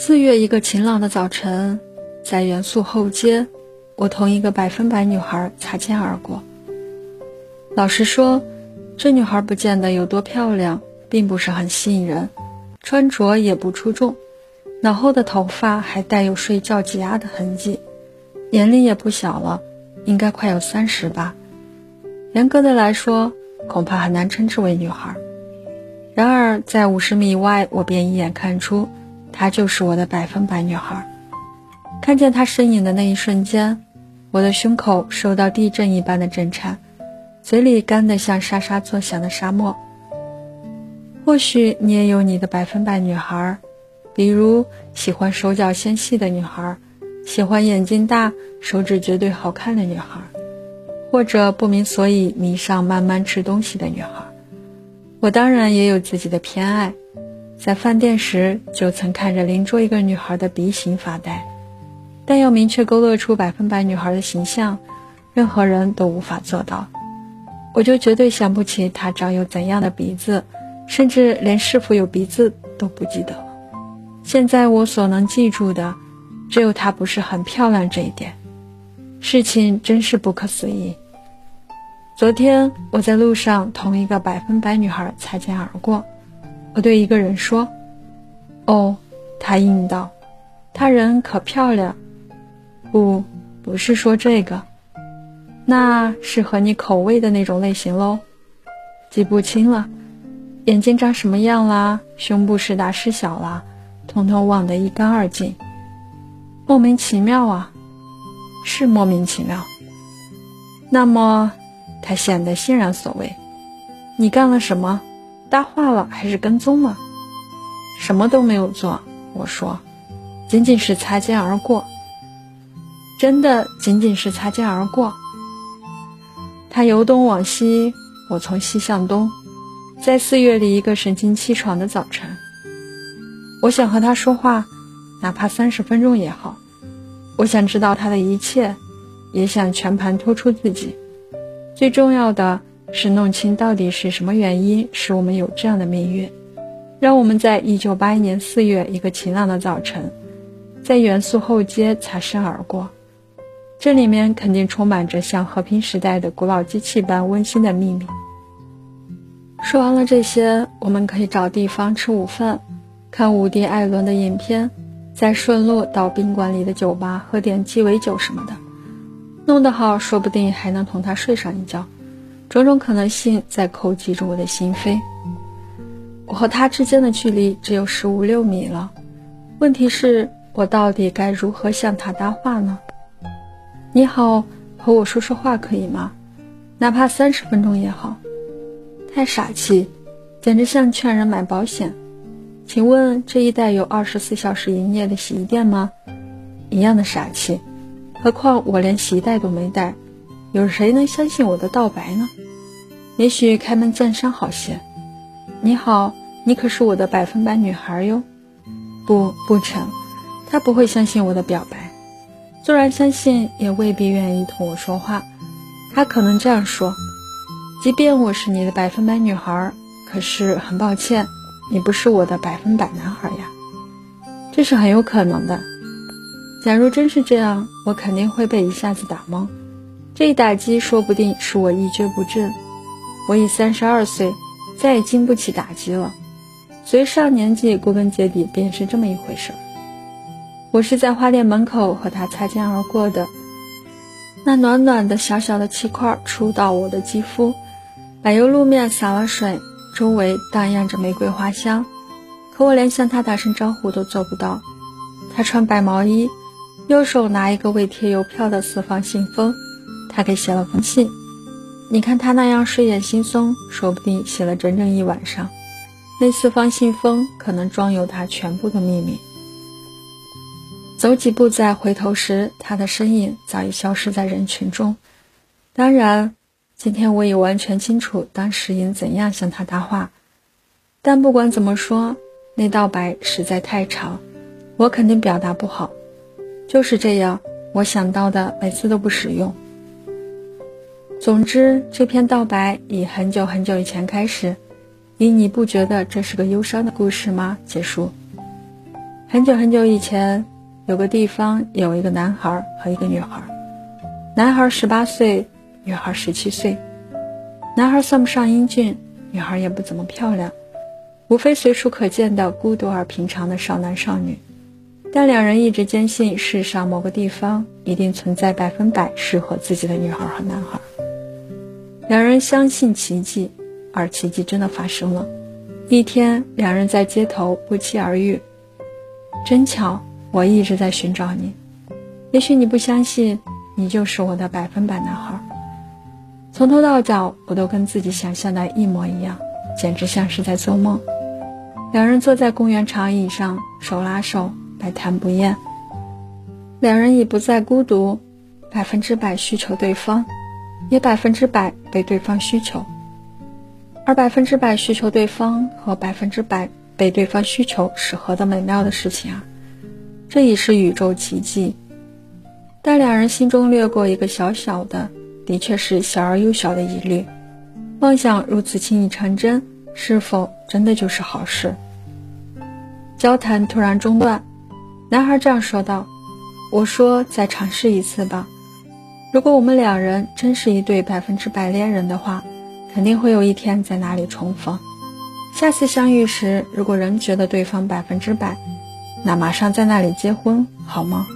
四月一个晴朗的早晨，在元素后街，我同一个百分百女孩擦肩而过。老实说，这女孩不见得有多漂亮，并不是很吸引人，穿着也不出众，脑后的头发还带有睡觉挤压的痕迹，年龄也不小了，应该快有三十吧。严格的来说，恐怕很难称之为女孩。然而，在五十米外，我便一眼看出，她就是我的百分百女孩。看见她身影的那一瞬间，我的胸口受到地震一般的震颤。嘴里干得像沙沙作响的沙漠。或许你也有你的百分百女孩，比如喜欢手脚纤细的女孩，喜欢眼睛大、手指绝对好看的女孩，或者不明所以迷上慢慢吃东西的女孩。我当然也有自己的偏爱，在饭店时就曾看着邻桌一个女孩的鼻型发呆，但要明确勾勒出百分百女孩的形象，任何人都无法做到。我就绝对想不起她长有怎样的鼻子，甚至连是否有鼻子都不记得了。现在我所能记住的，只有她不是很漂亮这一点。事情真是不可思议。昨天我在路上同一个百分百女孩擦肩而过，我对一个人说：“哦。”他应道：“她人可漂亮。”不，不是说这个。那是合你口味的那种类型喽，记不清了，眼睛长什么样啦，胸部是大是小啦，通通忘得一干二净。莫名其妙啊，是莫名其妙。那么，他显得欣然所谓。你干了什么？搭话了还是跟踪了？什么都没有做，我说，仅仅是擦肩而过。真的仅仅是擦肩而过。他由东往西，我从西向东，在四月里一个神清气爽的早晨，我想和他说话，哪怕三十分钟也好。我想知道他的一切，也想全盘托出自己。最重要的是弄清到底是什么原因使我们有这样的命运，让我们在一九八一年四月一个晴朗的早晨，在元素后街擦身而过。这里面肯定充满着像和平时代的古老机器般温馨的秘密。说完了这些，我们可以找地方吃午饭，看伍迪·艾伦的影片，再顺路到宾馆里的酒吧喝点鸡尾酒什么的。弄得好，说不定还能同他睡上一觉。种种可能性在叩击着我的心扉。我和他之间的距离只有十五六米了，问题是，我到底该如何向他搭话呢？你好，和我说说话可以吗？哪怕三十分钟也好。太傻气，简直像劝人买保险。请问这一带有二十四小时营业的洗衣店吗？一样的傻气。何况我连洗衣袋都没带，有谁能相信我的道白呢？也许开门见山好些。你好，你可是我的百分百女孩哟。不，不成，他不会相信我的表白。纵然相信，也未必愿意同我说话。他可能这样说：“即便我是你的百分百女孩，可是很抱歉，你不是我的百分百男孩呀。”这是很有可能的。假如真是这样，我肯定会被一下子打懵。这一打击说不定使我一蹶不振。我已三十二岁，再也经不起打击了。随上年纪，归根结底便是这么一回事。我是在花店门口和他擦肩而过的，那暖暖的小小的气块触到我的肌肤，柏油路面洒了水，周围荡漾着玫瑰花香，可我连向他打声招呼都做不到。他穿白毛衣，右手拿一个未贴邮票的四方信封，他给写了封信。你看他那样睡眼惺忪，说不定写了整整一晚上。那四方信封可能装有他全部的秘密。走几步再回头时，他的身影早已消失在人群中。当然，今天我已完全清楚当时应怎样向他搭话。但不管怎么说，那道白实在太长，我肯定表达不好。就是这样，我想到的每次都不实用。总之，这篇道白以很久很久以前开始，以你不觉得这是个忧伤的故事吗？结束。很久很久以前，有个地方有一个男孩和一个女孩，男孩十八岁，女孩十七岁。男孩算不上英俊，女孩也不怎么漂亮，无非随处可见的孤独而平常的少男少女。但两人一直坚信，世上某个地方一定存在百分百适合自己的女孩和男孩。两人相信奇迹，而奇迹真的发生了。一天，两人在街头不期而遇。真巧，我一直在寻找你。也许你不相信，你就是我的百分百男孩。从头到脚，我都跟自己想象的一模一样，简直像是在做梦。两人坐在公园长椅上，手拉手，百谈不厌。两人已不再孤独，百分之百需求对方，也百分之百被对方需求。而百分之百需求对方和百分之百。被对方需求是何等美妙的事情啊！这已是宇宙奇迹。但两人心中掠过一个小小的，的确是小而又小的疑虑：梦想如此轻易成真，是否真的就是好事？交谈突然中断，男孩这样说道：“我说，再尝试一次吧。如果我们两人真是一对百分之百恋人的话，肯定会有一天在哪里重逢。”下次相遇时，如果仍觉得对方百分之百，那马上在那里结婚好吗？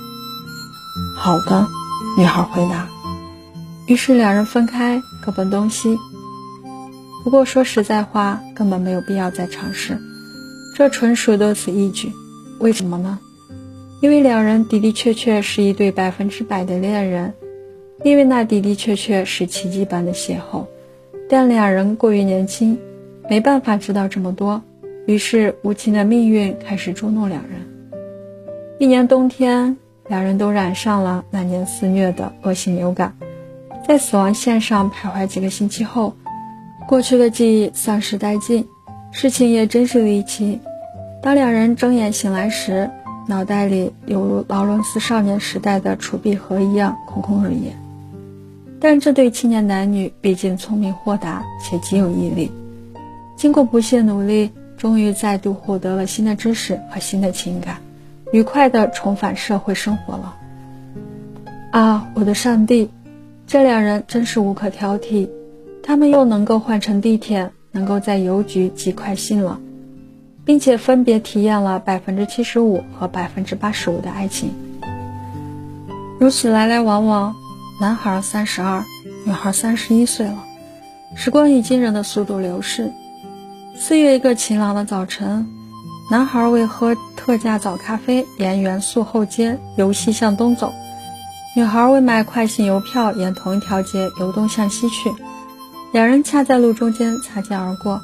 好的，女孩回答。于是两人分开，各奔东西。不过说实在话，根本没有必要再尝试，这纯属多此一举。为什么呢？因为两人的的确确是一对百分之百的恋人，因为那的的确确是奇迹般的邂逅，但两人过于年轻。没办法知道这么多，于是无情的命运开始捉弄两人。一年冬天，两人都染上了那年肆虐的恶性流感，在死亡线上徘徊几个星期后，过去的记忆丧失殆尽。事情也真是离奇。当两人睁眼醒来时，脑袋里犹如劳伦斯少年时代的储币盒一样空空如也。但这对青年男女毕竟聪明豁达且极有毅力。经过不懈努力，终于再度获得了新的知识和新的情感，愉快地重返社会生活了。啊，我的上帝，这两人真是无可挑剔，他们又能够换乘地铁，能够在邮局寄快信了，并且分别体验了百分之七十五和百分之八十五的爱情。如此来来往往，男孩三十二，女孩三十一岁了，时光以惊人的速度流逝。四月一个晴朗的早晨，男孩为喝特价早咖啡，沿元素后街由西向东走；女孩为买快信邮票，沿同一条街由东向西去。两人恰在路中间擦肩而过，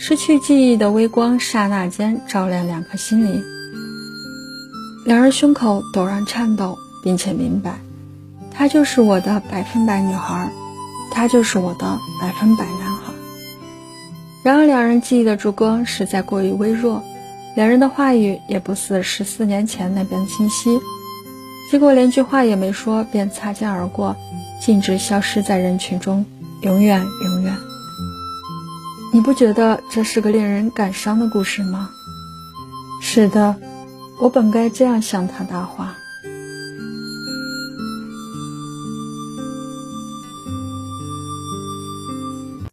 失去记忆的微光刹那间照亮两颗心灵。两人胸口陡然颤抖，并且明白，她就是我的百分百女孩，他就是我的百分百男孩。然而，两人记忆的烛光实在过于微弱，两人的话语也不似十四年前那般清晰。结果连句话也没说，便擦肩而过，径直消失在人群中，永远永远。你不觉得这是个令人感伤的故事吗？是的，我本该这样向他搭话。